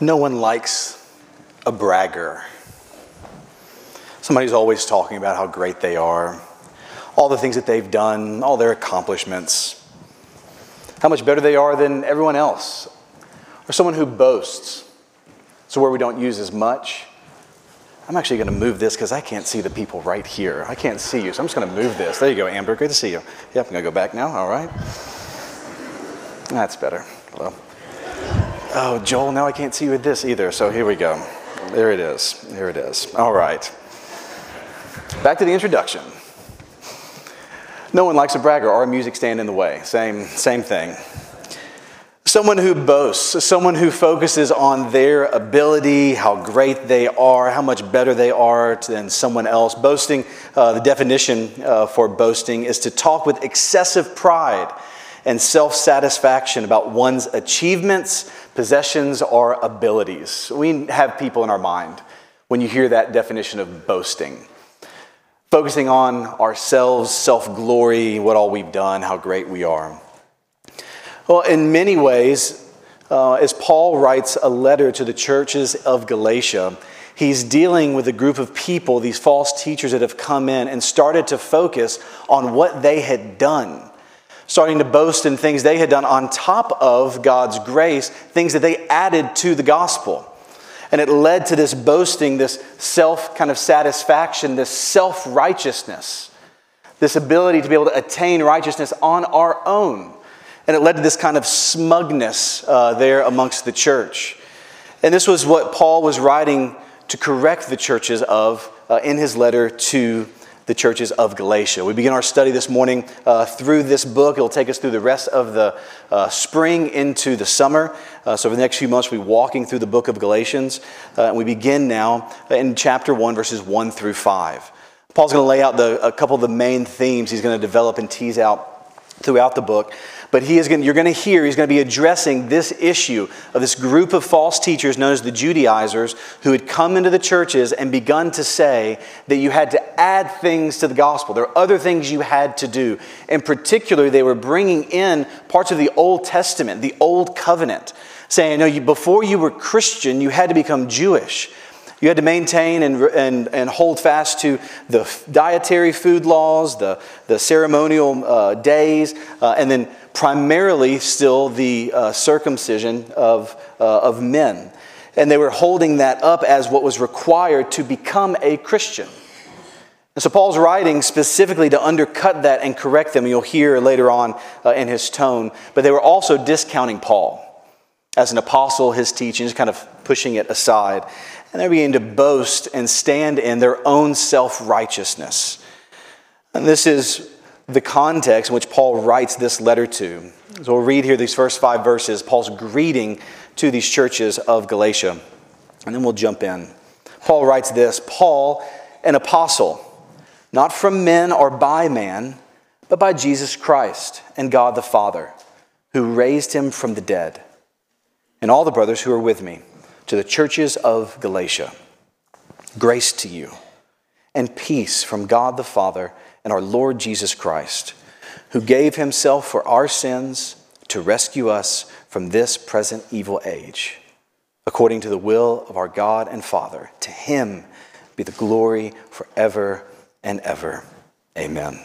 No one likes a bragger. Somebody who's always talking about how great they are, all the things that they've done, all their accomplishments, how much better they are than everyone else. Or someone who boasts. So, where we don't use as much, I'm actually going to move this because I can't see the people right here. I can't see you, so I'm just going to move this. There you go, Amber. Great to see you. Yep, I'm going to go back now. All right. That's better. Hello. Oh, Joel, now I can't see you with this either. So here we go. There it is. There it is. All right. Back to the introduction. No one likes a bragger or a music stand in the way. Same, same thing. Someone who boasts, someone who focuses on their ability, how great they are, how much better they are than someone else. Boasting, uh, the definition uh, for boasting is to talk with excessive pride and self satisfaction about one's achievements, possessions, or abilities. We have people in our mind when you hear that definition of boasting. Focusing on ourselves, self glory, what all we've done, how great we are. Well, in many ways, uh, as Paul writes a letter to the churches of Galatia, he's dealing with a group of people, these false teachers that have come in and started to focus on what they had done starting to boast in things they had done on top of God's grace, things that they added to the gospel. And it led to this boasting, this self kind of satisfaction, this self righteousness, this ability to be able to attain righteousness on our own. And it led to this kind of smugness uh, there amongst the church. And this was what Paul was writing to correct the churches of uh, in his letter to the churches of Galatia. We begin our study this morning uh, through this book. It'll take us through the rest of the uh, spring into the summer. Uh, so, for the next few months, we'll be walking through the book of Galatians. Uh, and we begin now in chapter 1, verses 1 through 5. Paul's going to lay out the, a couple of the main themes he's going to develop and tease out throughout the book. But he is going, you're going to hear he's going to be addressing this issue of this group of false teachers known as the Judaizers who had come into the churches and begun to say that you had to add things to the gospel. There are other things you had to do. In particular, they were bringing in parts of the Old Testament, the Old Covenant, saying, no, you, before you were Christian, you had to become Jewish. You had to maintain and, and, and hold fast to the dietary food laws, the, the ceremonial uh, days, uh, and then primarily still the uh, circumcision of, uh, of men. And they were holding that up as what was required to become a Christian. And so Paul's writing specifically to undercut that and correct them. You'll hear later on uh, in his tone. But they were also discounting Paul as an apostle, his teaching, just kind of pushing it aside. And they're beginning to boast and stand in their own self righteousness. And this is the context in which Paul writes this letter to. So we'll read here these first five verses, Paul's greeting to these churches of Galatia, and then we'll jump in. Paul writes this Paul, an apostle, not from men or by man, but by Jesus Christ and God the Father, who raised him from the dead, and all the brothers who are with me, to the churches of Galatia. Grace to you and peace from God the Father and our Lord Jesus Christ, who gave himself for our sins to rescue us from this present evil age, according to the will of our God and Father. To him be the glory forever and ever. Amen.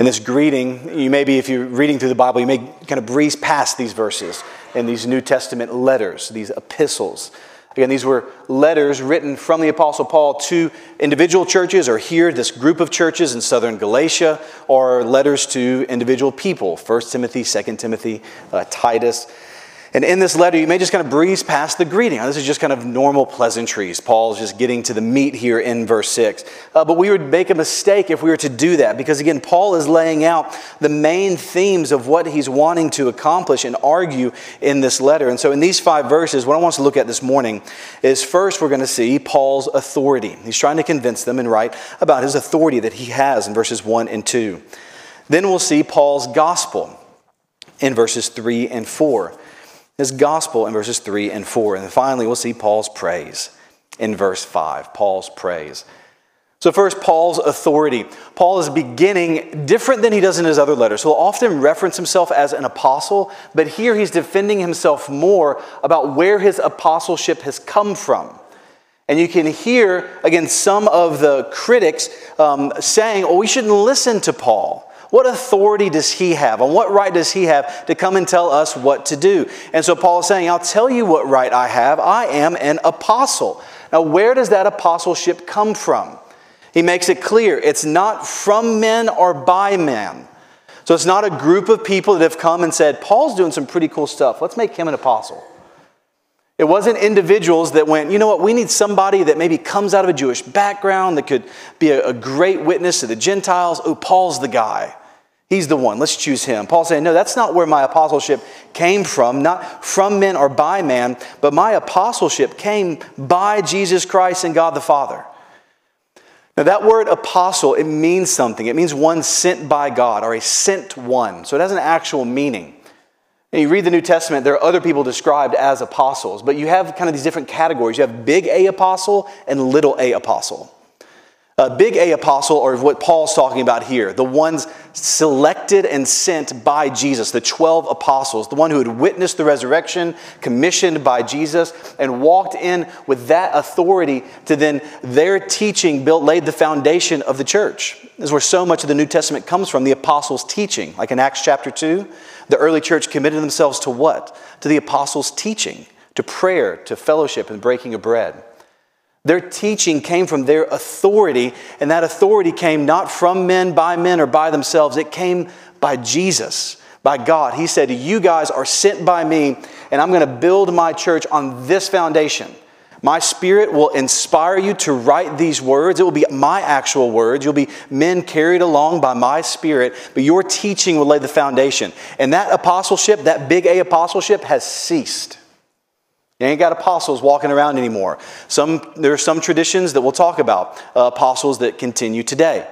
In this greeting, you may be, if you're reading through the Bible, you may kind of breeze past these verses in these New Testament letters, these epistles. Again, these were letters written from the Apostle Paul to individual churches, or here, this group of churches in southern Galatia, or letters to individual people 1 Timothy, 2 Timothy, uh, Titus. And in this letter, you may just kind of breeze past the greeting. This is just kind of normal pleasantries. Paul's just getting to the meat here in verse 6. Uh, but we would make a mistake if we were to do that because, again, Paul is laying out the main themes of what he's wanting to accomplish and argue in this letter. And so, in these five verses, what I want us to look at this morning is first, we're going to see Paul's authority. He's trying to convince them and write about his authority that he has in verses 1 and 2. Then we'll see Paul's gospel in verses 3 and 4 his gospel in verses 3 and 4. And finally, we'll see Paul's praise in verse 5. Paul's praise. So, first, Paul's authority. Paul is beginning different than he does in his other letters. He'll often reference himself as an apostle, but here he's defending himself more about where his apostleship has come from. And you can hear, again, some of the critics um, saying, oh, we shouldn't listen to Paul. What authority does he have? And what right does he have to come and tell us what to do? And so Paul is saying, I'll tell you what right I have. I am an apostle. Now, where does that apostleship come from? He makes it clear it's not from men or by men. So it's not a group of people that have come and said, Paul's doing some pretty cool stuff. Let's make him an apostle. It wasn't individuals that went, you know what, we need somebody that maybe comes out of a Jewish background that could be a, a great witness to the Gentiles. Oh, Paul's the guy. He's the one. Let's choose him. Paul saying, No, that's not where my apostleship came from, not from men or by man, but my apostleship came by Jesus Christ and God the Father. Now, that word apostle, it means something. It means one sent by God or a sent one. So it has an actual meaning. And you read the New Testament, there are other people described as apostles, but you have kind of these different categories. You have big A apostle and little a apostle. A big A apostle, or what Paul's talking about here, the ones selected and sent by Jesus, the 12 apostles, the one who had witnessed the resurrection, commissioned by Jesus, and walked in with that authority to then their teaching built, laid the foundation of the church. This is where so much of the New Testament comes from, the apostles' teaching. Like in Acts chapter 2, the early church committed themselves to what? To the apostles' teaching, to prayer, to fellowship, and breaking of bread. Their teaching came from their authority, and that authority came not from men, by men, or by themselves. It came by Jesus, by God. He said, You guys are sent by me, and I'm going to build my church on this foundation. My spirit will inspire you to write these words. It will be my actual words. You'll be men carried along by my spirit, but your teaching will lay the foundation. And that apostleship, that big A apostleship, has ceased. You ain't got apostles walking around anymore. Some, there are some traditions that we'll talk about, uh, apostles that continue today.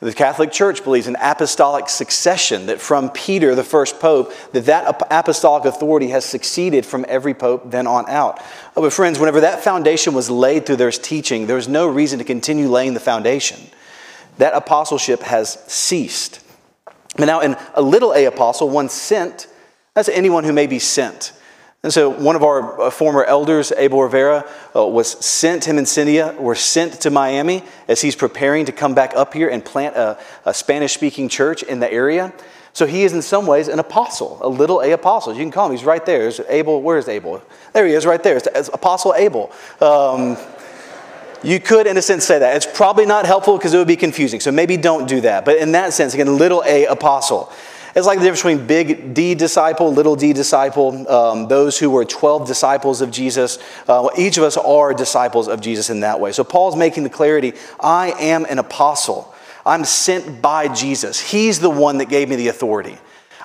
The Catholic Church believes in apostolic succession, that from Peter, the first pope, that that apostolic authority has succeeded from every pope then on out. Oh, but friends, whenever that foundation was laid through their teaching, there was no reason to continue laying the foundation. That apostleship has ceased. But now, in a little a apostle, one sent, that's anyone who may be sent. And so one of our uh, former elders, Abel Rivera, uh, was sent, him and Cynthia were sent to Miami as he's preparing to come back up here and plant a, a Spanish speaking church in the area. So he is in some ways an apostle, a little a apostle. You can call him, he's right there. There's Abel, where's Abel? There he is right there. It's Apostle Abel. Um, you could, in a sense, say that. It's probably not helpful because it would be confusing. So maybe don't do that. But in that sense, again, little a apostle. It's like the difference between big D disciple, little d disciple, um, those who were 12 disciples of Jesus. Uh, each of us are disciples of Jesus in that way. So Paul's making the clarity I am an apostle. I'm sent by Jesus. He's the one that gave me the authority.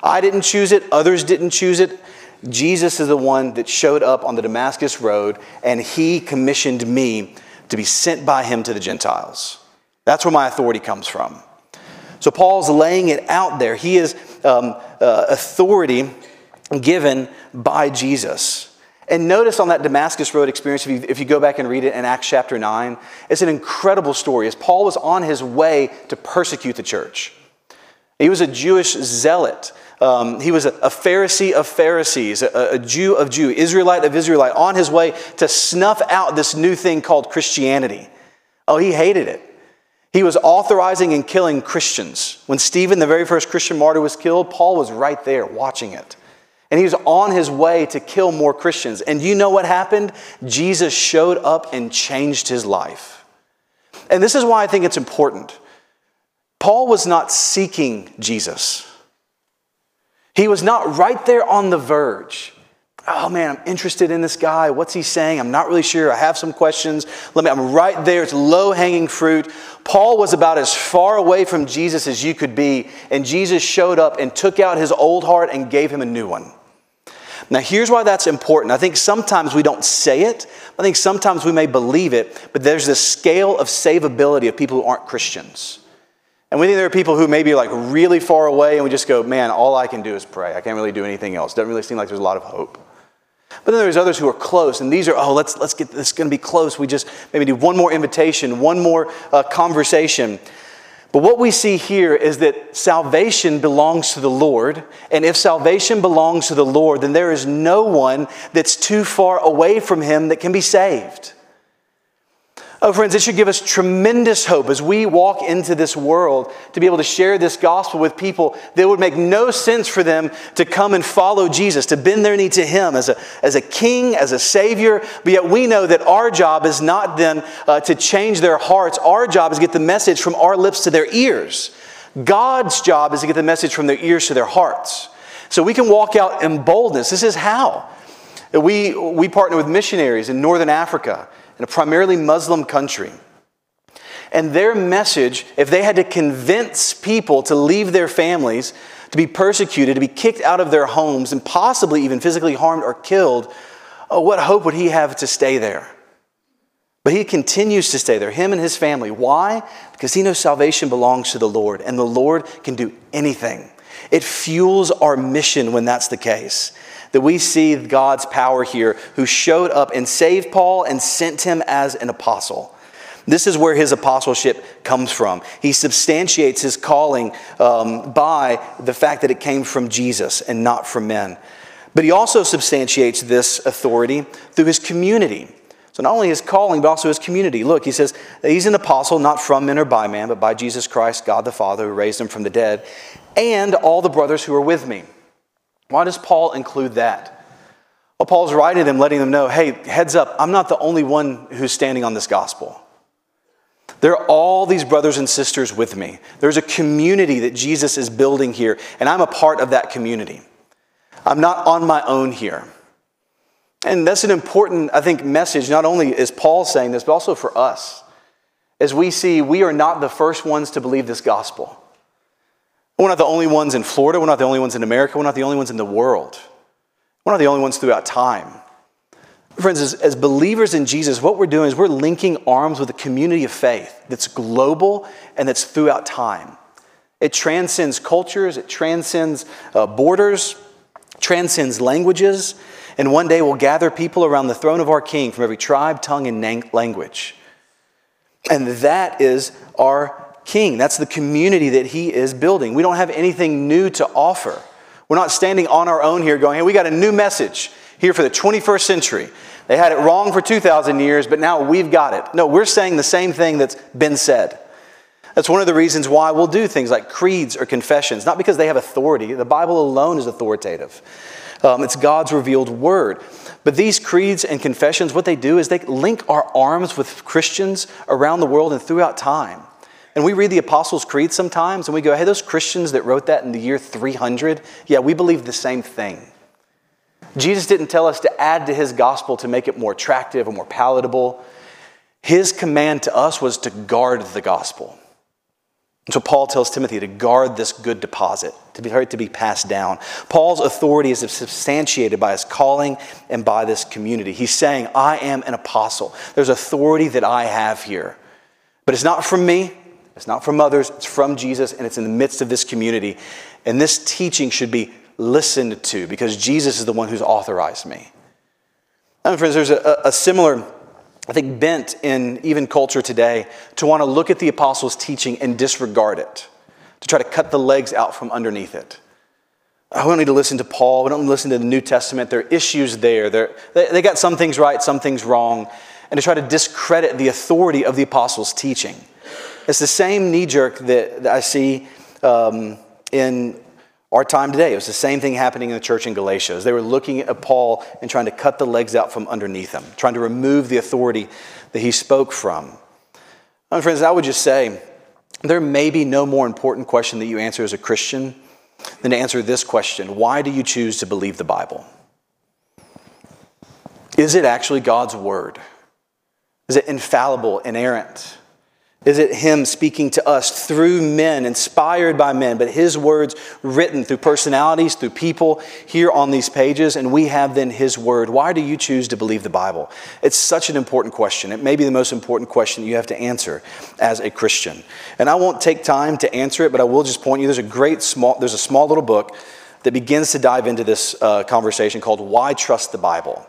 I didn't choose it, others didn't choose it. Jesus is the one that showed up on the Damascus Road, and he commissioned me to be sent by him to the Gentiles. That's where my authority comes from. So Paul's laying it out there. He is um, uh, authority given by Jesus. And notice on that Damascus Road experience, if you, if you go back and read it in Acts chapter 9, it's an incredible story. As Paul was on his way to persecute the church, he was a Jewish zealot. Um, he was a, a, Pharisee of Pharisees, a, a Jew of Jew, Israelite of Israelite, on his way to snuff out this new thing called Christianity. Oh, he hated it. He was authorizing and killing Christians. When Stephen, the very first Christian martyr, was killed, Paul was right there watching it. And he was on his way to kill more Christians. And you know what happened? Jesus showed up and changed his life. And this is why I think it's important. Paul was not seeking Jesus, he was not right there on the verge oh man, I'm interested in this guy. What's he saying? I'm not really sure. I have some questions. Let me, I'm right there. It's low hanging fruit. Paul was about as far away from Jesus as you could be, and Jesus showed up and took out his old heart and gave him a new one. Now, here's why that's important. I think sometimes we don't say it. I think sometimes we may believe it, but there's this scale of savability of people who aren't Christians. And we think there are people who may be like really far away, and we just go, man, all I can do is pray. I can't really do anything else. Doesn't really seem like there's a lot of hope. But then there's others who are close, and these are, oh, let's, let's get this going to be close. We just maybe do one more invitation, one more uh, conversation. But what we see here is that salvation belongs to the Lord. And if salvation belongs to the Lord, then there is no one that's too far away from Him that can be saved. Oh, friends, this should give us tremendous hope as we walk into this world to be able to share this gospel with people that would make no sense for them to come and follow Jesus, to bend their knee to Him as a, as a king, as a Savior. But yet we know that our job is not then uh, to change their hearts. Our job is to get the message from our lips to their ears. God's job is to get the message from their ears to their hearts. So we can walk out in boldness. This is how. We, we partner with missionaries in Northern Africa in a primarily Muslim country. And their message, if they had to convince people to leave their families, to be persecuted, to be kicked out of their homes, and possibly even physically harmed or killed, oh, what hope would he have to stay there? But he continues to stay there, him and his family. Why? Because he knows salvation belongs to the Lord, and the Lord can do anything. It fuels our mission when that's the case that we see God's power here who showed up and saved Paul and sent him as an apostle. This is where his apostleship comes from. He substantiates his calling um, by the fact that it came from Jesus and not from men. But he also substantiates this authority through his community. So, not only his calling, but also his community. Look, he says he's an apostle, not from men or by man, but by Jesus Christ, God the Father, who raised him from the dead, and all the brothers who are with me. Why does Paul include that? Well, Paul's writing them, letting them know hey, heads up, I'm not the only one who's standing on this gospel. There are all these brothers and sisters with me. There's a community that Jesus is building here, and I'm a part of that community. I'm not on my own here. And that's an important, I think, message. Not only is Paul saying this, but also for us. As we see, we are not the first ones to believe this gospel. We're not the only ones in Florida. We're not the only ones in America. We're not the only ones in the world. We're not the only ones throughout time. Friends, as, as, believers in Jesus, what we're doing is we're linking arms with a community of faith that's global and that's throughout time. It transcends cultures, it transcends uh, borders, transcends languages, and one day we'll gather people around the throne of our King from every tribe, tongue, and language. And that is our king. That's the community that he is building. We don't have anything new to offer. We're not standing on our own here going, hey, we got a new message here for the 21st century. They had it wrong for 2,000 years, but now we've got it. No, we're saying the same thing that's been said. That's one of the reasons why we'll do things like creeds or confessions, not because they have authority. The Bible alone is authoritative, um, it's God's revealed word. But these creeds and confessions, what they do is they link our arms with Christians around the world and throughout time. And we read the Apostles' Creed sometimes and we go, hey, those Christians that wrote that in the year 300, yeah, we believe the same thing. Jesus didn't tell us to add to his gospel to make it more attractive or more palatable. His command to us was to guard the gospel. so Paul tells Timothy to guard this good deposit, to be, to be passed down. Paul's authority is substantiated by his calling and by this community. He's saying, I am an apostle. There's authority that I have here. But it's not from me, it's not from others, it's from Jesus, and it's in the midst of this community. And this teaching should be listened to because Jesus is the one who's authorized me. And friends, there's a, a similar, I think, bent in even culture today to want to look at the apostles' teaching and disregard it, to try to cut the legs out from underneath it. Oh, we don't need to listen to Paul. We don't listen to the New Testament. There are issues there. They, they got some things right, some things wrong. And to try to discredit the authority of the apostles' teaching. It's the same knee jerk that, I see um, in our time today. It was the same thing happening in the church in Galatia. They were looking at Paul and trying to cut the legs out from underneath him, trying to remove the authority that he spoke from. And friends, I would just say there may be no more important question that you answer as a Christian than to answer this question Why do you choose to believe the Bible? Is it actually God's word? Is it infallible, inerrant? Is it Him speaking to us through men, inspired by men, but His words written through personalities, through people here on these pages, and we have then His word? Why do you choose to believe the Bible? It's such an important question. It may be the most important question you have to answer as a Christian. And I won't take time to answer it, but I will just point you there's a great small, there's a small little book that begins to dive into this uh, conversation called Why Trust the Bible.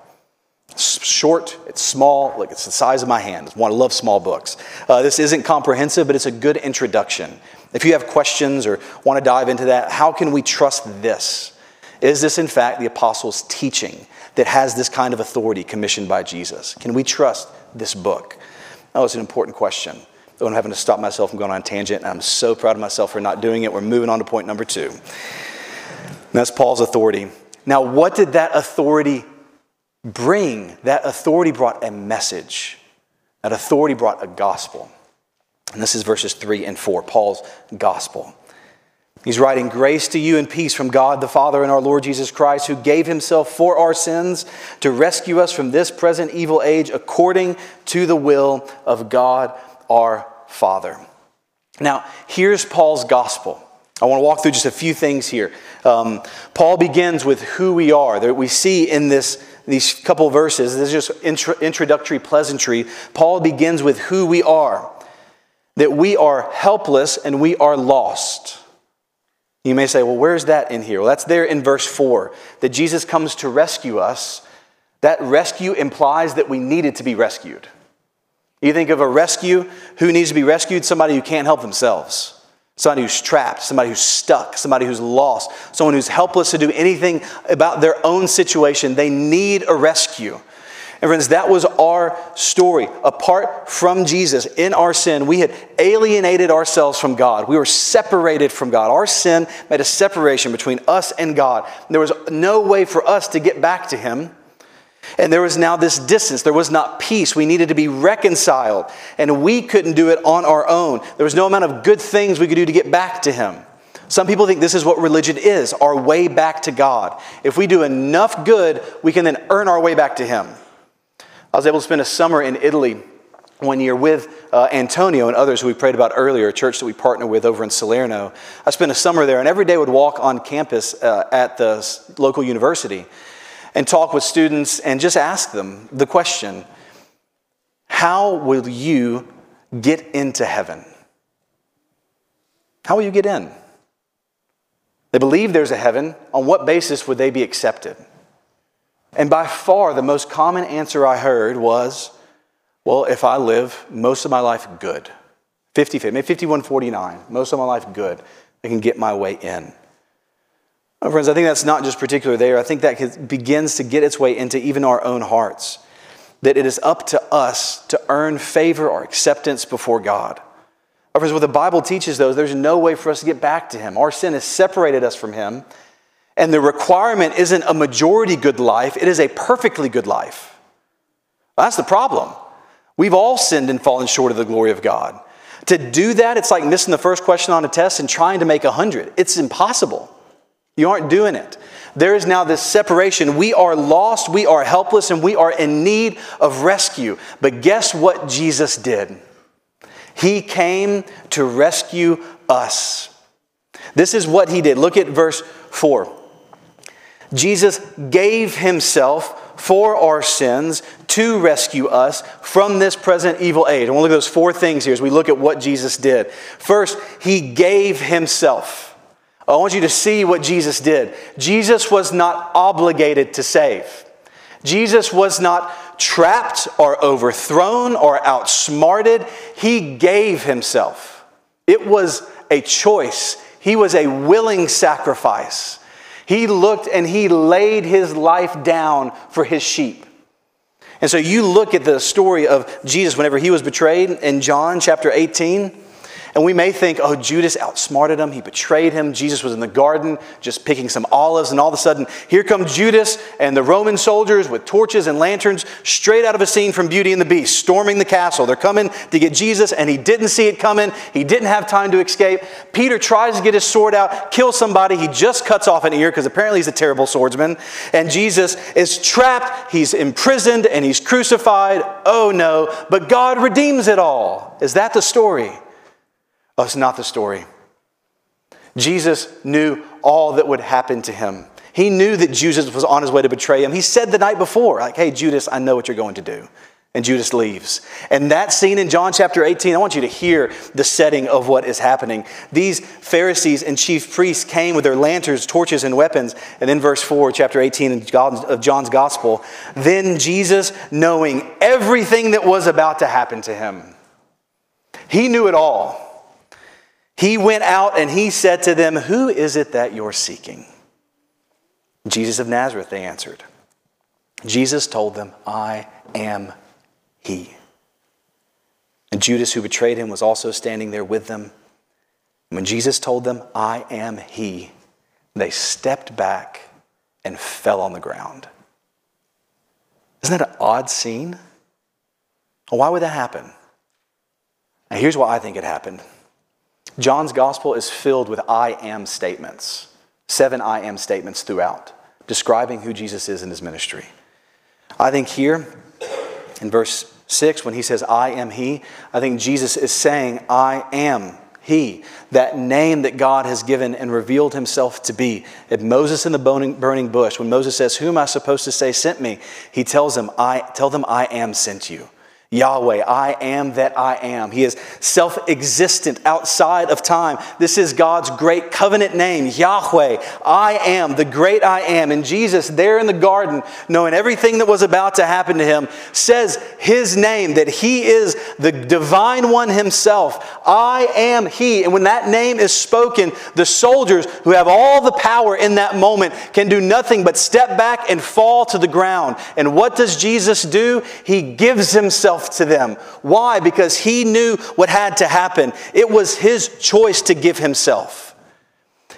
Short, it's small, like it's the size of my hand. I love small books. Uh, this isn't comprehensive, but it's a good introduction. If you have questions or want to dive into that, how can we trust this? Is this, in fact, the apostles' teaching that has this kind of authority commissioned by Jesus? Can we trust this book? Oh, it's an important question. I'm having to stop myself from going on a tangent, and I'm so proud of myself for not doing it. We're moving on to point number two. And that's Paul's authority. Now, what did that authority bring? That authority brought a message. That authority brought a gospel. And this is verses 3 and 4, Paul's gospel. He's writing, Grace to you and peace from God the Father and our Lord Jesus Christ, who gave himself for our sins to rescue us from this present evil age according to the will of God our Father. Now, here's Paul's gospel. I want to walk through just a few things here. Um, Paul begins with who we are. That we see in this these couple verses. This is just intro, introductory pleasantry. Paul begins with who we are. That we are helpless and we are lost. You may say, well, where's that in here? Well, that's there in verse 4 that Jesus comes to rescue us. That rescue implies that we needed to be rescued. You think of a rescue, who needs to be rescued? Somebody who can't help themselves. Somebody who's trapped, somebody who's stuck, somebody who's lost, someone who's helpless to do anything about their own situation. They need a rescue. And friends, that was our story. Apart from Jesus, in our sin, we had alienated ourselves from God. We were separated from God. Our sin made a separation between us and God. There was no way for us to get back to Him. And there was now this distance. There was not peace. We needed to be reconciled. And we couldn't do it on our own. There was no amount of good things we could do to get back to Him. Some people think this is what religion is our way back to God. If we do enough good, we can then earn our way back to Him. I was able to spend a summer in Italy one year with uh, Antonio and others who we prayed about earlier, a church that we partner with over in Salerno. I spent a summer there and every day would walk on campus uh, at the local university and talk with students and just ask them the question How will you get into heaven? How will you get in? They believe there's a heaven. On what basis would they be accepted? And by far, the most common answer I heard was, well, if I live most of my life good, 50 50, maybe 5149, most of my life good, I can get my way in. My friends, I think that's not just particular there. I think that begins to get its way into even our own hearts. That it is up to us to earn favor or acceptance before God. My friends, what the Bible teaches, though, there's no way for us to get back to Him. Our sin has separated us from Him. And the requirement isn't a majority good life, it is a perfectly good life. That's the problem. We've all sinned and fallen short of the glory of God. To do that, it's like missing the first question on a test and trying to make a 100. It's impossible. You aren't doing it. There is now this separation. We are lost, we are helpless, and we are in need of rescue. But guess what Jesus did? He came to rescue us. This is what he did. Look at verse 4. Jesus gave himself for our sins to rescue us from this present evil age. I want to look at those four things here as we look at what Jesus did. First, he gave himself. I want you to see what Jesus did. Jesus was not obligated to save. Jesus was not trapped or overthrown or outsmarted. He gave himself. It was a choice, he was a willing sacrifice. He looked and he laid his life down for his sheep. And so you look at the story of Jesus whenever he was betrayed in John chapter 18. And we may think, oh, Judas outsmarted him. He betrayed him. Jesus was in the garden just picking some olives. And all of a sudden, here comes Judas and the Roman soldiers with torches and lanterns straight out of a scene from Beauty and the Beast, storming the castle. They're coming to get Jesus, and he didn't see it coming. He didn't have time to escape. Peter tries to get his sword out, kill somebody. He just cuts off an ear because apparently he's a terrible swordsman. And Jesus is trapped. He's imprisoned and he's crucified. Oh no. But God redeems it all. Is that the story? That's not the story. Jesus knew all that would happen to him. He knew that Judas was on his way to betray him. He said the night before, like, hey, Judas, I know what you're going to do. And Judas leaves. And that scene in John chapter 18, I want you to hear the setting of what is happening. These Pharisees and chief priests came with their lanterns, torches, and weapons. And then, verse 4, chapter 18 of John's gospel. Then Jesus, knowing everything that was about to happen to him, he knew it all. He went out and he said to them, Who is it that you're seeking? Jesus of Nazareth, they answered. Jesus told them, I am he. And Judas, who betrayed him, was also standing there with them. When Jesus told them, I am he, they stepped back and fell on the ground. Isn't that an odd scene? Why would that happen? Now, here's why I think it happened John's gospel is filled with I am statements, seven I am statements throughout, describing who Jesus is in his ministry. I think here, in verse 6, when he says, I am He, I think Jesus is saying, I am He. That name that God has given and revealed Himself to be. At Moses in the burning bush, when Moses says, Who am I supposed to say sent me? He tells them, I, tell them, I am sent you. Yahweh, I am that I am. He is self existent outside of time. This is God's great covenant name, Yahweh. I am the great I am. And Jesus, there in the garden, knowing everything that was about to happen to him, says his name, that he is the divine one himself. I am he. And when that name is spoken, the soldiers who have all the power in that moment can do nothing but step back and fall to the ground. And what does Jesus do? He gives to them. Why? Because he knew what had to happen. It was his choice to give himself.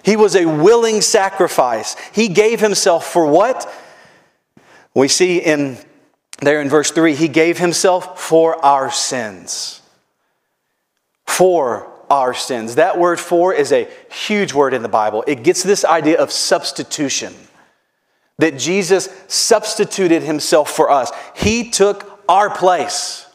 He was a willing sacrifice. He gave himself for what? We see in there in verse 3, he gave himself for our sins. For our sins. That word for is a huge word in the Bible. It gets this idea of substitution. That Jesus substituted himself for us. He took our place.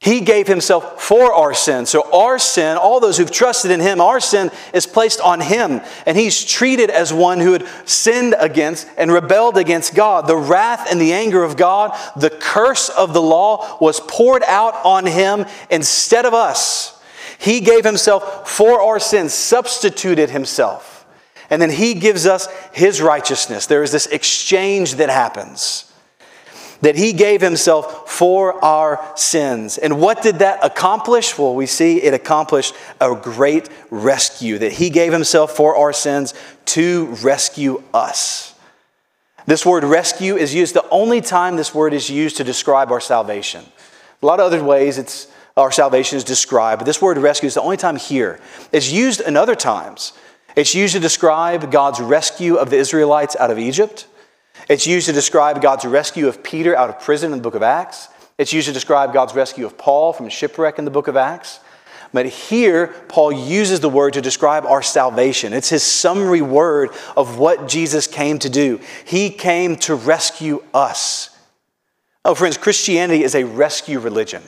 He gave himself for our sin. So, our sin, all those who've trusted in him, our sin is placed on him. And he's treated as one who had sinned against and rebelled against God. The wrath and the anger of God, the curse of the law was poured out on him instead of us. He gave himself for our sins, substituted himself. And then he gives us his righteousness. There is this exchange that happens that he gave himself for our sins. And what did that accomplish? Well, we see it accomplished a great rescue, that he gave himself for our sins to rescue us. This word rescue is used the only time this word is used to describe our salvation. A lot of other ways it's our salvation is described, but this word rescue is the only time here. It's used in other times. It's used to describe God's rescue of the Israelites out of Egypt. It's used to describe God's rescue of Peter out of prison in the book of Acts. It's used to describe God's rescue of Paul from shipwreck in the book of Acts. But here, Paul uses the word to describe our salvation. It's his summary word of what Jesus came to do. He came to rescue us. Oh, friends, Christianity is a rescue religion.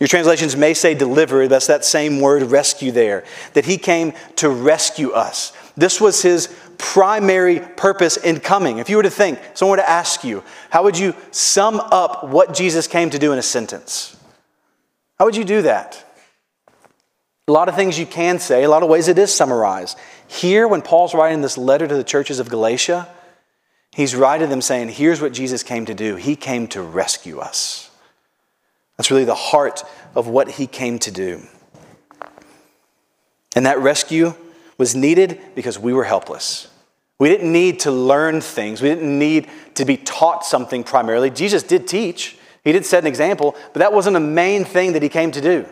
Your translations may say deliver, that's that same word, rescue, there. That he came to rescue us. This was his primary purpose in coming. If you were to think, someone were to ask you, how would you sum up what Jesus came to do in a sentence? How would you do that? A lot of things you can say, a lot of ways it is summarized. Here, when Paul's writing this letter to the churches of Galatia, he's writing them saying, here's what Jesus came to do. He came to rescue us. That's really the heart of what he came to do. And that rescue was needed because we were helpless. We didn't need to learn things. We didn't need to be taught something primarily. Jesus did teach. He did set an example, but that wasn't the main thing that he came to do.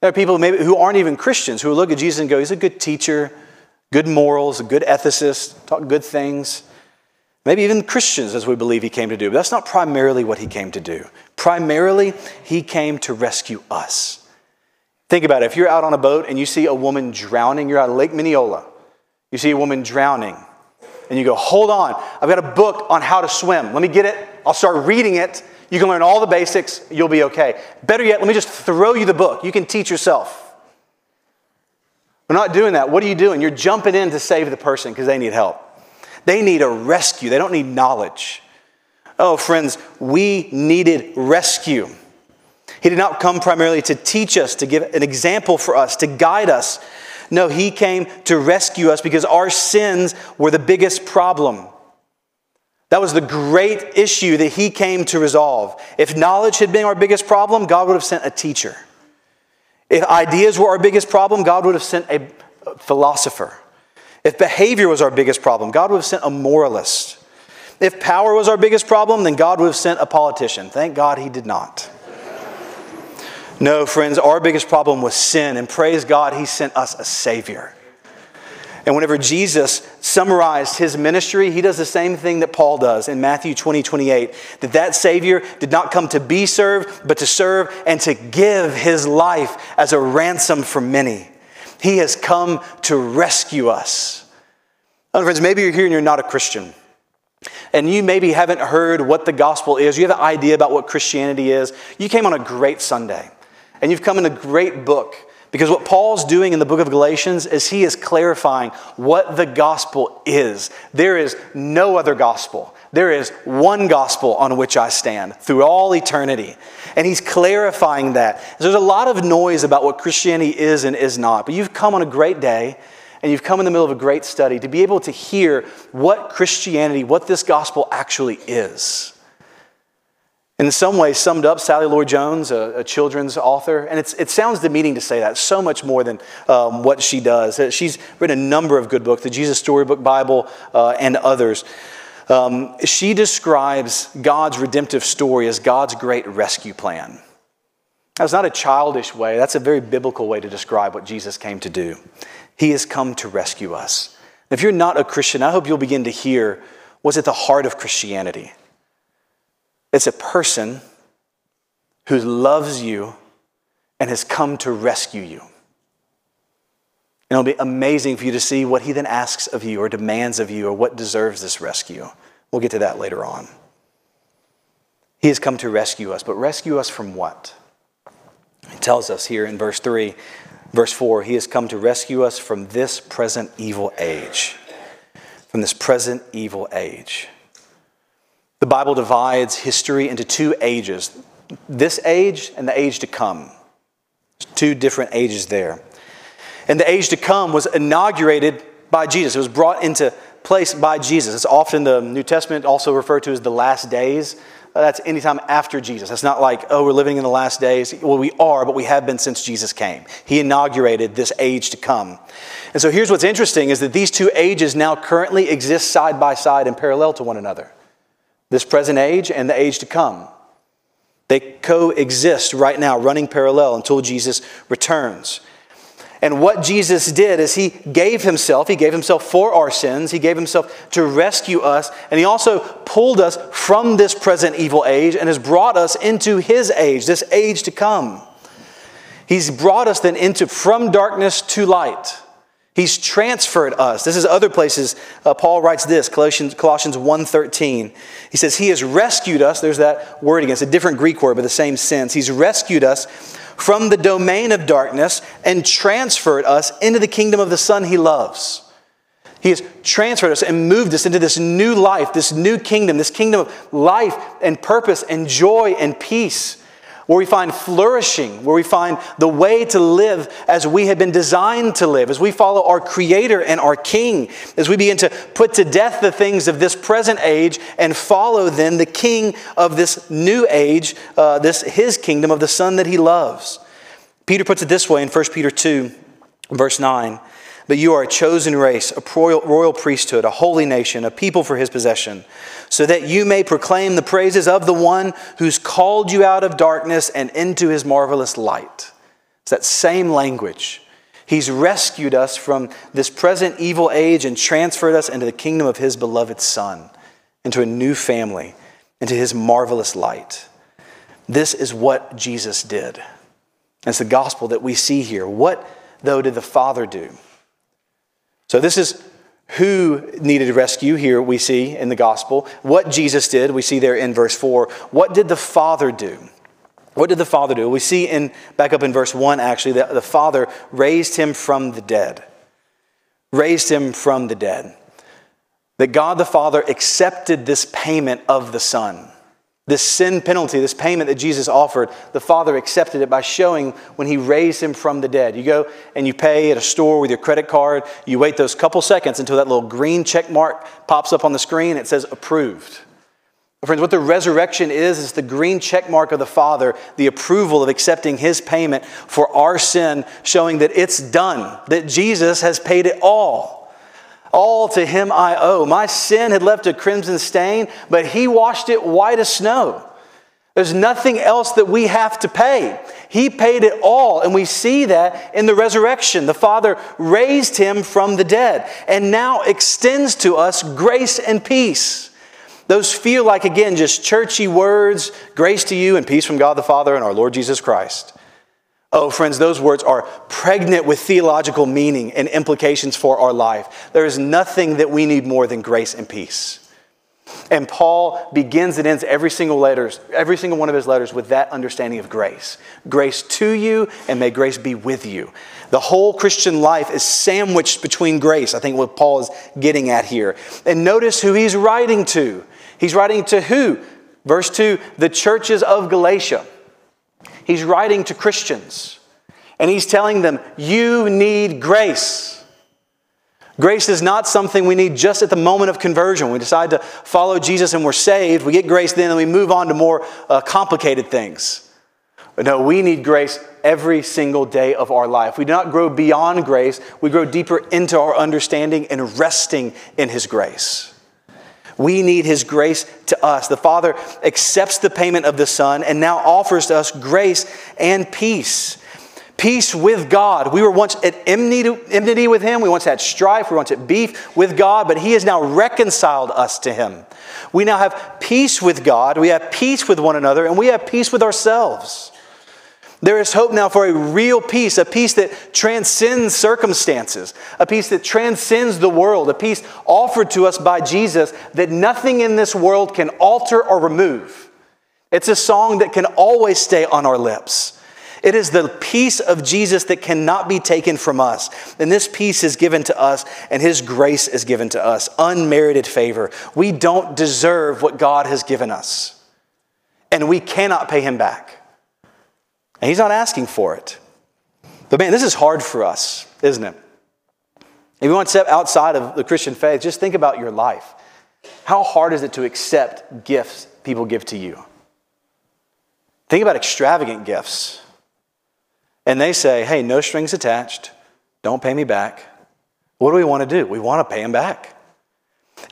There are people maybe who aren't even Christians who look at Jesus and go, he's a good teacher, good morals, a good ethicist, talk good things. Maybe even Christians, as we believe he came to do. But that's not primarily what he came to do. Primarily, he came to rescue us. Think about it. If you're out on a boat and you see a woman drowning, you're out of Lake Minneola, you see a woman drowning, and you go, Hold on, I've got a book on how to swim. Let me get it. I'll start reading it. You can learn all the basics. You'll be okay. Better yet, let me just throw you the book. You can teach yourself. We're not doing that. What are you doing? You're jumping in to save the person because they need help. They need a rescue, they don't need knowledge. Oh, friends, we needed rescue. He did not come primarily to teach us, to give an example for us, to guide us. No, He came to rescue us because our sins were the biggest problem. That was the great issue that He came to resolve. If knowledge had been our biggest problem, God would have sent a teacher. If ideas were our biggest problem, God would have sent a philosopher. If behavior was our biggest problem, God would have sent a moralist. If power was our biggest problem, then God would have sent a politician. Thank God He did not. No, friends, our biggest problem was sin, and praise God, He sent us a Savior. And whenever Jesus summarized his ministry, he does the same thing that Paul does in Matthew 20, 28. That that Savior did not come to be served, but to serve and to give his life as a ransom for many. He has come to rescue us. Other friends, maybe you're here and you're not a Christian. And you maybe haven't heard what the gospel is. You have an idea about what Christianity is. You came on a great Sunday and you've come in a great book because what Paul's doing in the book of Galatians is he is clarifying what the gospel is. There is no other gospel. There is one gospel on which I stand through all eternity. And he's clarifying that. There's a lot of noise about what Christianity is and is not, but you've come on a great day and you've come in the middle of a great study to be able to hear what Christianity, what this gospel actually is in some ways summed up Sally Lloyd Jones, a, a, children's author. And it sounds demeaning to say that, so much more than um, what she does. Uh, she's written a number of good books, the Jesus Storybook Bible, uh, and others. Um, she describes God's redemptive story as God's great rescue plan. That's not a childish way, that's a very biblical way to describe what Jesus came to do. He has come to rescue us. If you're not a Christian, I hope you'll begin to hear what's at the heart of Christianity. It's a person who loves you and has come to rescue you. And it'll be amazing for you to see what he then asks of you or demands of you or what deserves this rescue. We'll get to that later on. He has come to rescue us, but rescue us from what? He tells us here in verse 3, verse 4, he has come to rescue us from this present evil age. From this present evil age. The Bible divides history into two ages this age and the age to come. There's two different ages there. And the age to come was inaugurated by Jesus, it was brought into place by Jesus. It's often the New Testament also referred to as the last days. Uh, that's anytime after Jesus. That's not like, oh, we're living in the last days. Well, we are, but we have been since Jesus came. He inaugurated this age to come. And so here's what's interesting is that these two ages now currently exist side by side and parallel to one another this present age and the age to come. They coexist right now, running parallel until Jesus returns. And what Jesus did is he gave himself, he gave himself for our sins, he gave himself to rescue us, and he also pulled us from this present evil age and has brought us into his age, this age to come. He's brought us then into from darkness to light. He's transferred us. This is other places. Uh, Paul writes this, Colossians, Colossians 1.13. He says, He has rescued us. There's that word again. It's a different Greek word, but the same sense. He's rescued us from the domain of darkness and transferred us into the kingdom of the Son he loves. He has transferred us and moved us into this new life, this new kingdom, this kingdom of life and purpose and joy and peace where we find flourishing, where we find the way to live as we have been designed to live, as we follow our Creator and our King, as we begin to put to death the things of this present age and follow then the King of this new age, uh, this His kingdom of the Son that He loves. Peter puts it this way in 1 Peter 2, verse 9. But you are a chosen race, a royal, priesthood, a holy nation, a people for his possession, so that you may proclaim the praises of the one who's called you out of darkness and into his marvelous light. It's that same language. He's rescued us from this present evil age and transferred us into the kingdom of his beloved Son, into a new family, into his marvelous light. This is what Jesus did. It's the gospel that we see here. What, though, did the Father do? So, this is who needed rescue here, we see in the gospel. What Jesus did, we see there in verse 4. What did the Father do? What did the Father do? We see in back up in verse 1 actually that the Father raised him from the dead. Raised him from the dead. that God the Father accepted this payment of the Son. This sin penalty, this payment that Jesus offered, the Father accepted it by showing when He raised Him from the dead. You go and you pay at a store with your credit card, you wait those couple seconds until that little green check mark pops up on the screen, it says approved. Friends, what the resurrection is, is the green check mark of the Father, the approval of accepting His payment for our sin, showing that it's done, that Jesus has paid it all. All to him I owe. My sin had left a crimson stain, but he washed it white as snow. There's nothing else that we have to pay. He paid it all, and we see that in the resurrection. The Father raised him from the dead and now extends to us grace and peace. Those feel like, again, just churchy words grace to you and peace from God the Father and our Lord Jesus Christ. Oh, friends, those words are pregnant with theological meaning and implications for our life. There is nothing that we need more than grace and peace. And Paul begins and ends every single letters, every single one of his letters with that understanding of grace. Grace to you and may grace be with you. The whole Christian life is sandwiched between grace. I think what Paul is getting at here. And notice who he's writing to. He's writing to who? Verse 2, the churches of Galatia. He's writing to Christians and he's telling them, You need grace. Grace is not something we need just at the moment of conversion. We decide to follow Jesus and we're saved. We get grace then and we move on to more uh, complicated things. But no, we need grace every single day of our life. We do not grow beyond grace, we grow deeper into our understanding and resting in His grace. We need His grace to us. The Father accepts the payment of the Son and now offers to us grace and peace. Peace with God. We were once at enmity with Him. We once had strife. We once had beef with God, but He has now reconciled us to Him. We now have peace with God. We have peace with one another, and we have peace with ourselves. There is hope now for a real peace, a peace that transcends circumstances, a peace that transcends the world, a peace offered to us by Jesus that nothing in this world can alter or remove. It's a song that can always stay on our lips. It is the peace of Jesus that cannot be taken from us. And this peace is given to us, and His grace is given to us. Unmerited favor. We don't deserve what God has given us, and we cannot pay Him back. And he's not asking for it. But man, this is hard for us, isn't it? If you want to step outside of the Christian faith, just think about your life. How hard is it to accept gifts people give to you? Think about extravagant gifts. And they say, hey, no strings attached, don't pay me back. What do we want to do? We want to pay them back.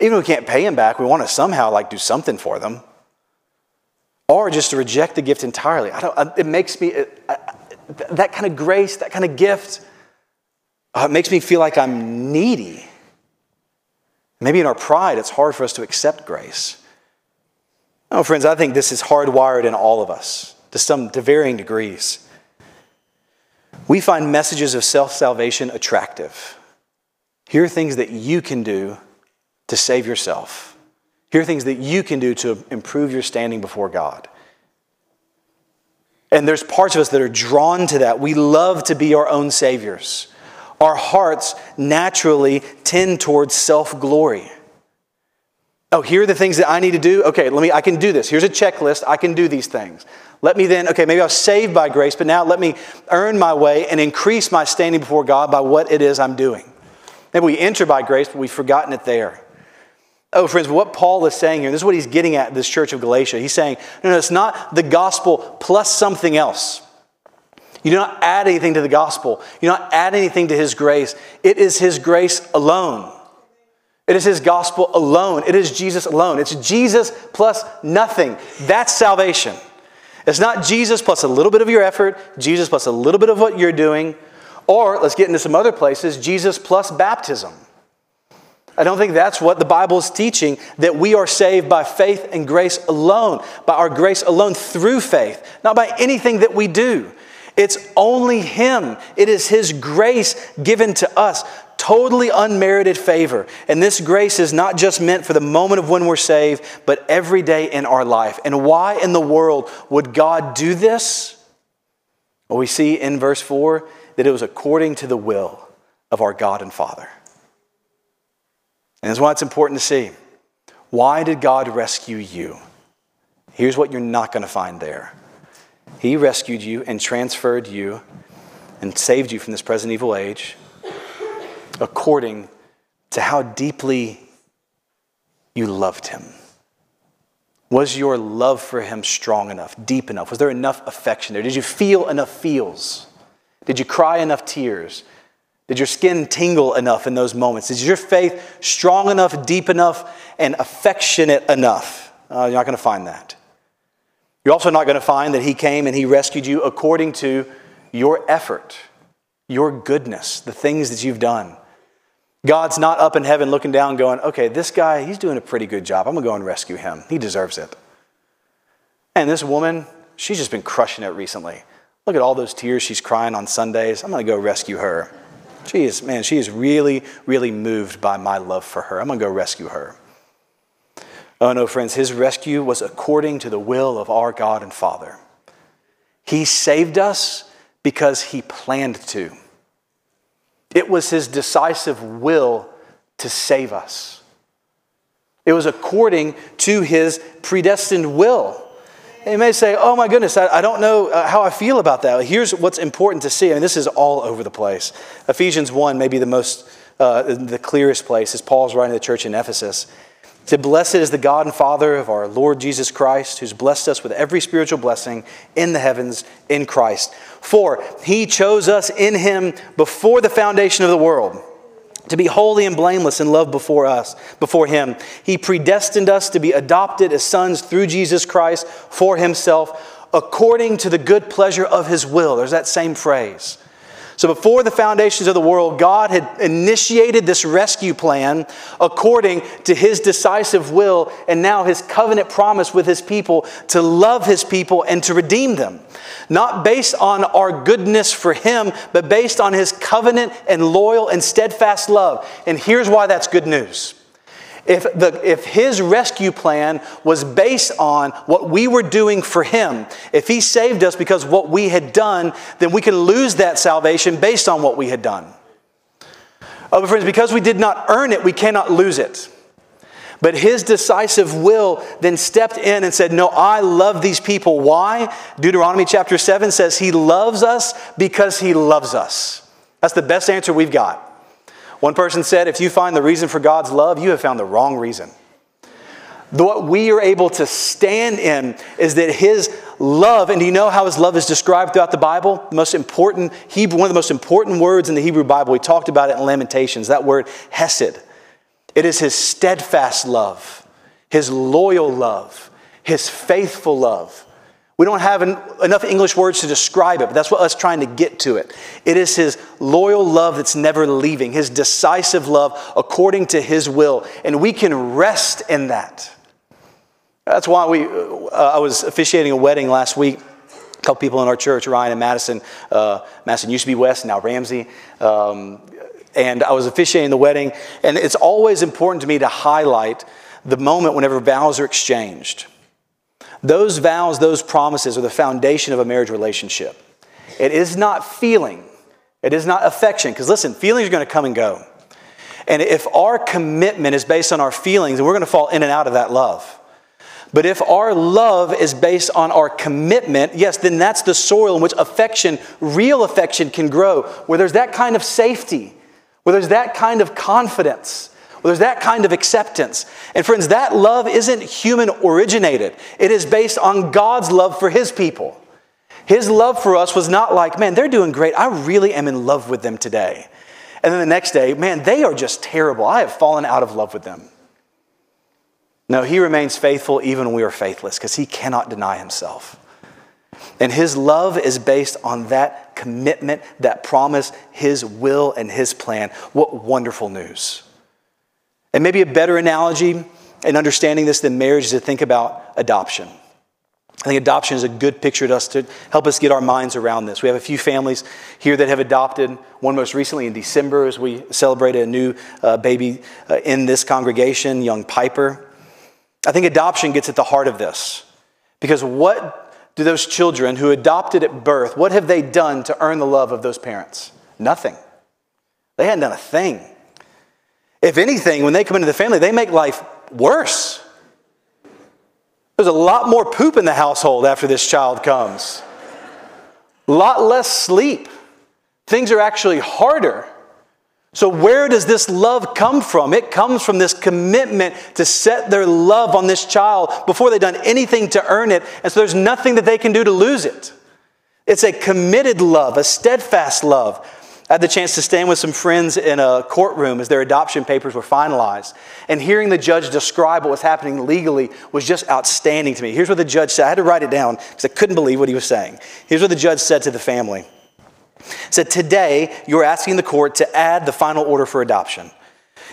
Even if we can't pay them back, we want to somehow like do something for them or just to reject the gift entirely. I don't, it makes me, that kind of grace, that kind of gift, uh, it makes me feel like I'm needy. Maybe in our pride, it's hard for us to accept grace. No, friends, I think this is hardwired in all of us to some to varying degrees. We find messages of self salvation attractive. Here are things that you can do to save yourself. Here are things that you can do to improve your standing before God. And there's parts of us that are drawn to that. We love to be our own saviors. Our hearts naturally tend towards self glory. Oh, here are the things that I need to do. Okay, let me, I can do this. Here's a checklist. I can do these things. Let me then, okay, maybe I was saved by grace, but now let me earn my way and increase my standing before God by what it is I'm doing. Maybe we enter by grace, but we've forgotten it there. Oh, friends, what Paul is saying here, this is what he's getting at this church of Galatia. He's saying, no, no, it's not the gospel plus something else. You do not add anything to the gospel. You do not add anything to his grace. It is his grace alone. It is his gospel alone. It is Jesus alone. It's Jesus plus nothing. That's salvation. It's not Jesus plus a little bit of your effort, Jesus plus a little bit of what you're doing, or let's get into some other places, Jesus plus baptism. I don't think that's what the Bible is teaching, that we are saved by faith and grace alone, by our grace alone through faith, not by anything that we do. It's only Him. It is His grace given to us, totally unmerited favor. And this grace is not just meant for the moment of when we're saved, but every day in our life. And why in the world would God do this? Well, we see in verse 4 that it was according to the will of our God and Father. And that's why it's important to see. Why did God rescue you? Here's what you're not going to find there He rescued you and transferred you and saved you from this present evil age according to how deeply you loved Him. Was your love for Him strong enough, deep enough? Was there enough affection there? Did you feel enough feels? Did you cry enough tears? Did your skin tingle enough in those moments? Is your faith strong enough, deep enough, and affectionate enough? Uh, you're not going to find that. You're also not going to find that He came and He rescued you according to your effort, your goodness, the things that you've done. God's not up in heaven looking down going, okay, this guy, he's doing a pretty good job. I'm going to go and rescue him. He deserves it. And this woman, she's just been crushing it recently. Look at all those tears she's crying on Sundays. I'm going to go rescue her. She is, man, she is really, really moved by my love for her. I'm going to go rescue her. Oh no, friends, his rescue was according to the will of our God and Father. He saved us because he planned to. It was his decisive will to save us. It was according to his predestined will. You may say, oh my goodness, I, I don't know uh, how I feel about that. Here's what's important to see. I mean, this is all over the place. Ephesians 1 may be the most, uh, the clearest place, as Paul's writing to the church in Ephesus. To blessed is the God and Father of our Lord Jesus Christ, who's blessed us with every spiritual blessing in the heavens in Christ. For he chose us in him before the foundation of the world to be holy and blameless in love before us, before him. He predestined us to be adopted as sons through Jesus Christ for himself, according to the good pleasure of his will. There's that same phrase. So, before the foundations of the world, God had initiated this rescue plan according to his decisive will and now his covenant promise with his people to love his people and to redeem them. Not based on our goodness for him, but based on his covenant and loyal and steadfast love. And here's why that's good news. If, the, if his rescue plan was based on what we were doing for him, if he saved us because what we had done, then we can lose that salvation based on what we had done. Oh, but friends, because we did not earn it, we cannot lose it. But his decisive will then stepped in and said, No, I love these people. Why? Deuteronomy chapter 7 says he loves us because he loves us. That's the best answer we've got. One person said, if you find the reason for God's love, you have found the wrong reason. What we are able to stand in is that His love, and do you know how His love is described throughout the Bible? The most important Hebrew, one of the most important words in the Hebrew Bible. We talked about it in Lamentations. That word Hesed. It is His steadfast love, His loyal love, His faithful love. We don't have en- enough English words to describe it, but that's what us trying to get to it. It is his loyal love that's never leaving, his decisive love according to his will, and we can rest in that. That's why we. Uh, I was officiating a wedding last week. A couple people in our church, Ryan and Madison. Uh, Madison used to be West, now Ramsey. Um, and I was officiating the wedding, and it's always important to me to highlight the moment whenever vows are exchanged. Those vows, those promises are the foundation of a marriage relationship. It is not feeling, it is not affection. Because listen, feelings are going to come and go. And if our commitment is based on our feelings, then we're going to fall in and out of that love. But if our love is based on our commitment, yes, then that's the soil in which affection, real affection, can grow, where there's that kind of safety, where there's that kind of confidence, well, there's that kind of acceptance. And friends, that love isn't human originated, it is based on God's love for His people. His love for us was not like, man, they're doing great. I really am in love with them today. And then the next day, man, they are just terrible. I have fallen out of love with them. No, he remains faithful even when we are faithless because he cannot deny himself. And his love is based on that commitment, that promise, his will, and his plan. What wonderful news. And maybe a better analogy in understanding this than marriage is to think about adoption. I think adoption is a good picture to us to help us get our minds around this. We have a few families here that have adopted, one most recently in December as we celebrated a new uh, baby uh, in this congregation, young Piper. I think adoption gets at the heart of this. Because what do those children who adopted at birth, what have they done to earn the love of those parents? Nothing. They hadn't done a thing. If anything, when they come into the family, they make life worse. There's a lot more poop in the household after this child comes, a lot less sleep. Things are actually harder. So, where does this love come from? It comes from this commitment to set their love on this child before they've done anything to earn it. And so, there's nothing that they can do to lose it. It's a committed love, a steadfast love. I had the chance to stand with some friends in a courtroom as their adoption papers were finalized. And hearing the judge describe what was happening legally was just outstanding to me. Here's what the judge said. I had to write it down because I couldn't believe what he was saying. Here's what the judge said to the family said, Today, you're asking the court to add the final order for adoption.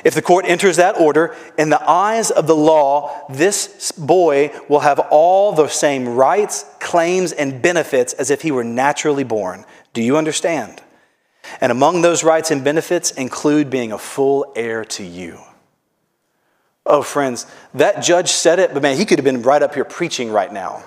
If the court enters that order, in the eyes of the law, this boy will have all the same rights, claims, and benefits as if he were naturally born. Do you understand? And among those rights and benefits include being a full heir to you. Oh, friends, that judge said it, but man, he could have been right up here preaching right now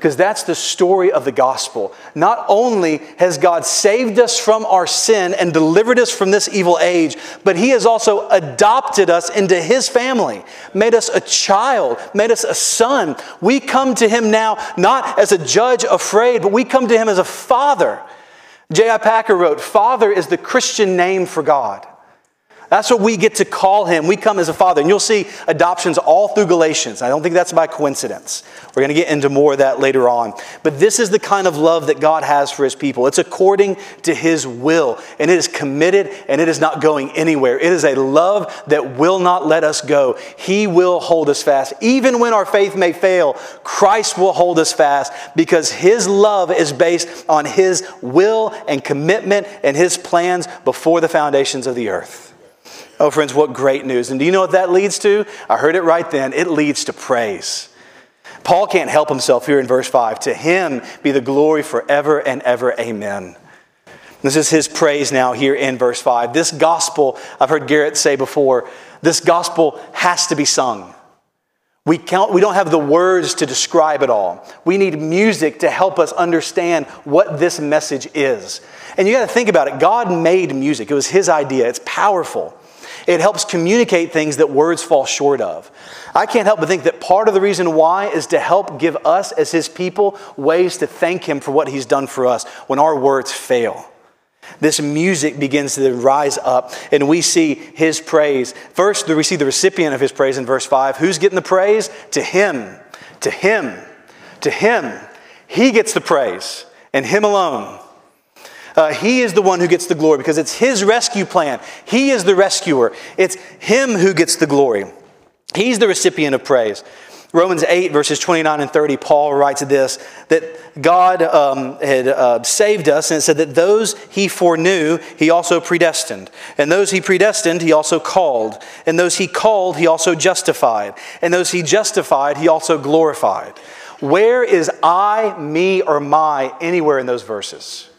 because that's the story of the gospel. Not only has God saved us from our sin and delivered us from this evil age, but He has also adopted us into His family, made us a child, made us a son. We come to Him now not as a judge afraid, but we come to Him as a father. J.I. Packer wrote, Father is the Christian name for God. That's what we get to call him. We come as a father. And you'll see adoptions all through Galatians. I don't think that's by coincidence. We're going to get into more of that later on. But this is the kind of love that God has for his people. It's according to his will, and it is committed and it is not going anywhere. It is a love that will not let us go. He will hold us fast. Even when our faith may fail, Christ will hold us fast because his love is based on his will and commitment and his plans before the foundations of the earth. Oh, friends, what great news. And do you know what that leads to? I heard it right then. It leads to praise. Paul can't help himself here in verse 5. To him be the glory forever and ever. Amen. This is his praise now here in verse 5. This gospel, I've heard Garrett say before, this gospel has to be sung. We, can't, we don't have the words to describe it all. We need music to help us understand what this message is. And you got to think about it. God made music, it was his idea, it's powerful. It helps communicate things that words fall short of. I can't help but think that part of the reason why is to help give us, as His people, ways to thank Him for what He's done for us when our words fail. This music begins to rise up, and we see His praise. First, we see the recipient of His praise in verse 5. Who's getting the praise? To Him, to Him, to Him. He gets the praise, and Him alone. Uh, he is the one who gets the glory because it's his rescue plan. He is the rescuer. It's him who gets the glory. He's the recipient of praise. Romans 8, verses 29 and 30, Paul writes this that God um, had uh, saved us, and it said that those he foreknew, he also predestined. And those he predestined, he also called. And those he called, he also justified. And those he justified, he also glorified. Where is I, me, or my anywhere in those verses?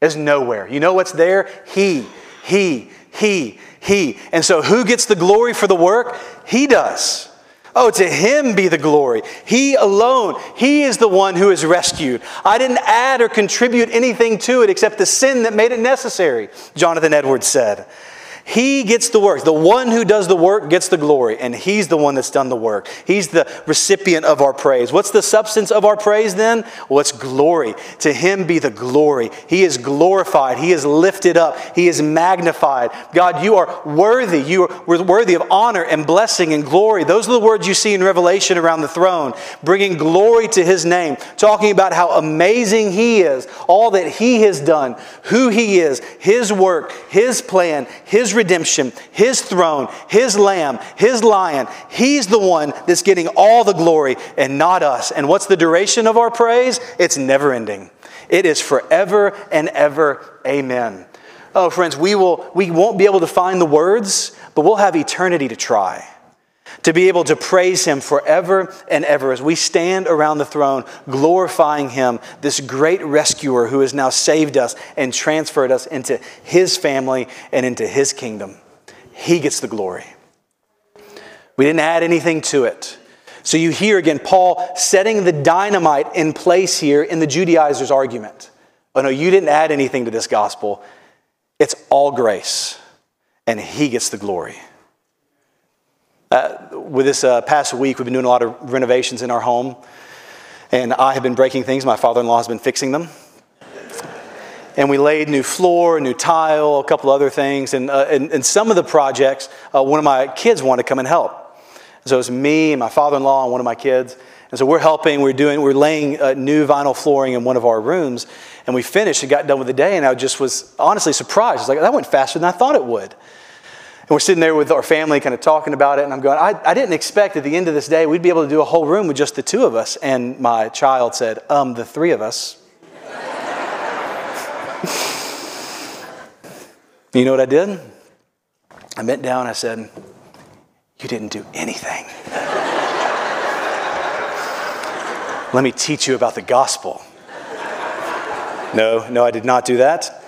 There's nowhere. You know what's there? He, He, He, He. And so who gets the glory for the work? He does. Oh, to him be the glory. He alone. He is the one who is rescued. I didn't add or contribute anything to it except the sin that made it necessary, Jonathan Edwards said. He gets the work. The one who does the work gets the glory, and He's the one that's done the work. He's the recipient of our praise. What's the substance of our praise then? Well, it's glory. To Him be the glory. He is glorified. He is lifted up. He is magnified. God, you are worthy. You are worthy of honor and blessing and glory. Those are the words you see in Revelation around the throne, bringing glory to His name, talking about how amazing He is, all that He has done, who He is, His work, His plan, His redemption, His throne, His lamb, His lion. He's the one that's getting all the glory and not us. And what's the duration of our praise? It's never ending. It is forever and ever. Amen. Oh, friends, we, will, we won't be able to find the words, but we'll have eternity to try to be able to praise Him forever and ever as we stand around the throne, glorifying Him, this great rescuer who has now saved us and transferred us into His family and into His kingdom. He gets the glory. We didn't add anything to it. So you hear again Paul setting the dynamite in place here in the Judaizers' argument. Oh no, you didn't add anything to this gospel. It's all grace, and He gets the glory. Uh, with this uh, past week, we've been doing a lot of renovations in our home, and I have been breaking things. My father in law has been fixing them. And we laid new floor, new tile, a couple other things. And, uh, and, and, some of the projects, uh, one of my kids wanted to come and help. So it was me and my father in law and one of my kids. And so we're helping, we're doing, we're laying uh, new vinyl flooring in one of our rooms. And we finished and got done with the day, and I just was honestly surprised. I was like, that went faster than I thought it would. And we're sitting there with our family kind of talking about it, and I'm going, I, I didn't expect at the end of this day we'd be able to do a whole room with just the two of us. And my child said, um, the three of us. you know what I did? I bent down, I said, You didn't do anything. Let me teach you about the gospel. No, no, I did not do that.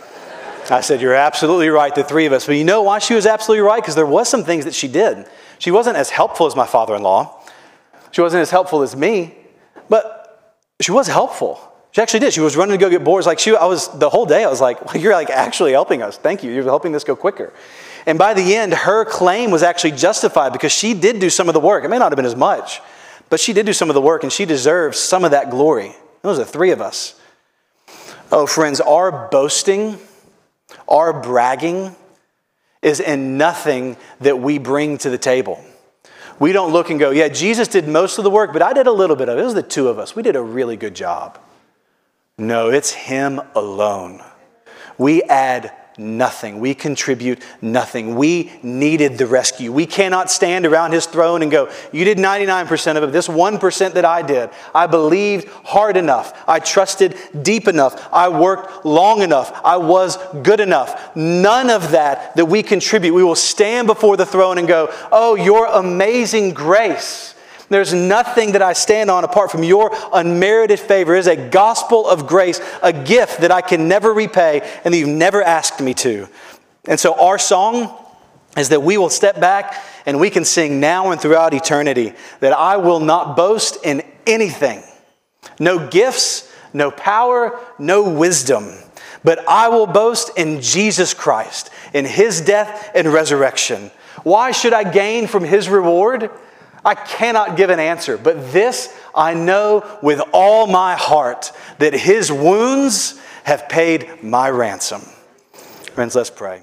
I said, You're absolutely right, the three of us. But you know why she was absolutely right? Because there was some things that she did. She wasn't as helpful as my father in law. She wasn't as helpful as me, but she was helpful. She actually did. She was running to go get boards. Like she, I was the whole day. I was like, well, "You're like actually helping us. Thank you. You're helping this go quicker." And by the end, her claim was actually justified because she did do some of the work. It may not have been as much, but she did do some of the work, and she deserves some of that glory. Those are three of us. Oh, friends, our boasting our bragging is in nothing that we bring to the table. We don't look and go, yeah, Jesus did most of the work, but I did a little bit of it. It was the two of us. We did a really good job. No, it's Him alone. We add nothing. We contribute nothing. We needed the rescue. We cannot stand around his throne and go, You did 99% of it. This 1% that I did, I believed hard enough. I trusted deep enough. I worked long enough. I was good enough. None of that that we contribute. We will stand before the throne and go, Oh, your amazing grace. There's nothing that I stand on apart from your unmerited favor. It is a gospel of grace, a gift that I can never repay and that you've never asked me to. And so our song is that we will step back and we can sing now and throughout eternity that I will not boast in anything. No gifts, no power, no wisdom. But I will boast in Jesus Christ, in his death and resurrection. Why should I gain from his reward? I cannot give an answer, but this I know with all my heart that his wounds have paid my ransom. Friends, let's pray.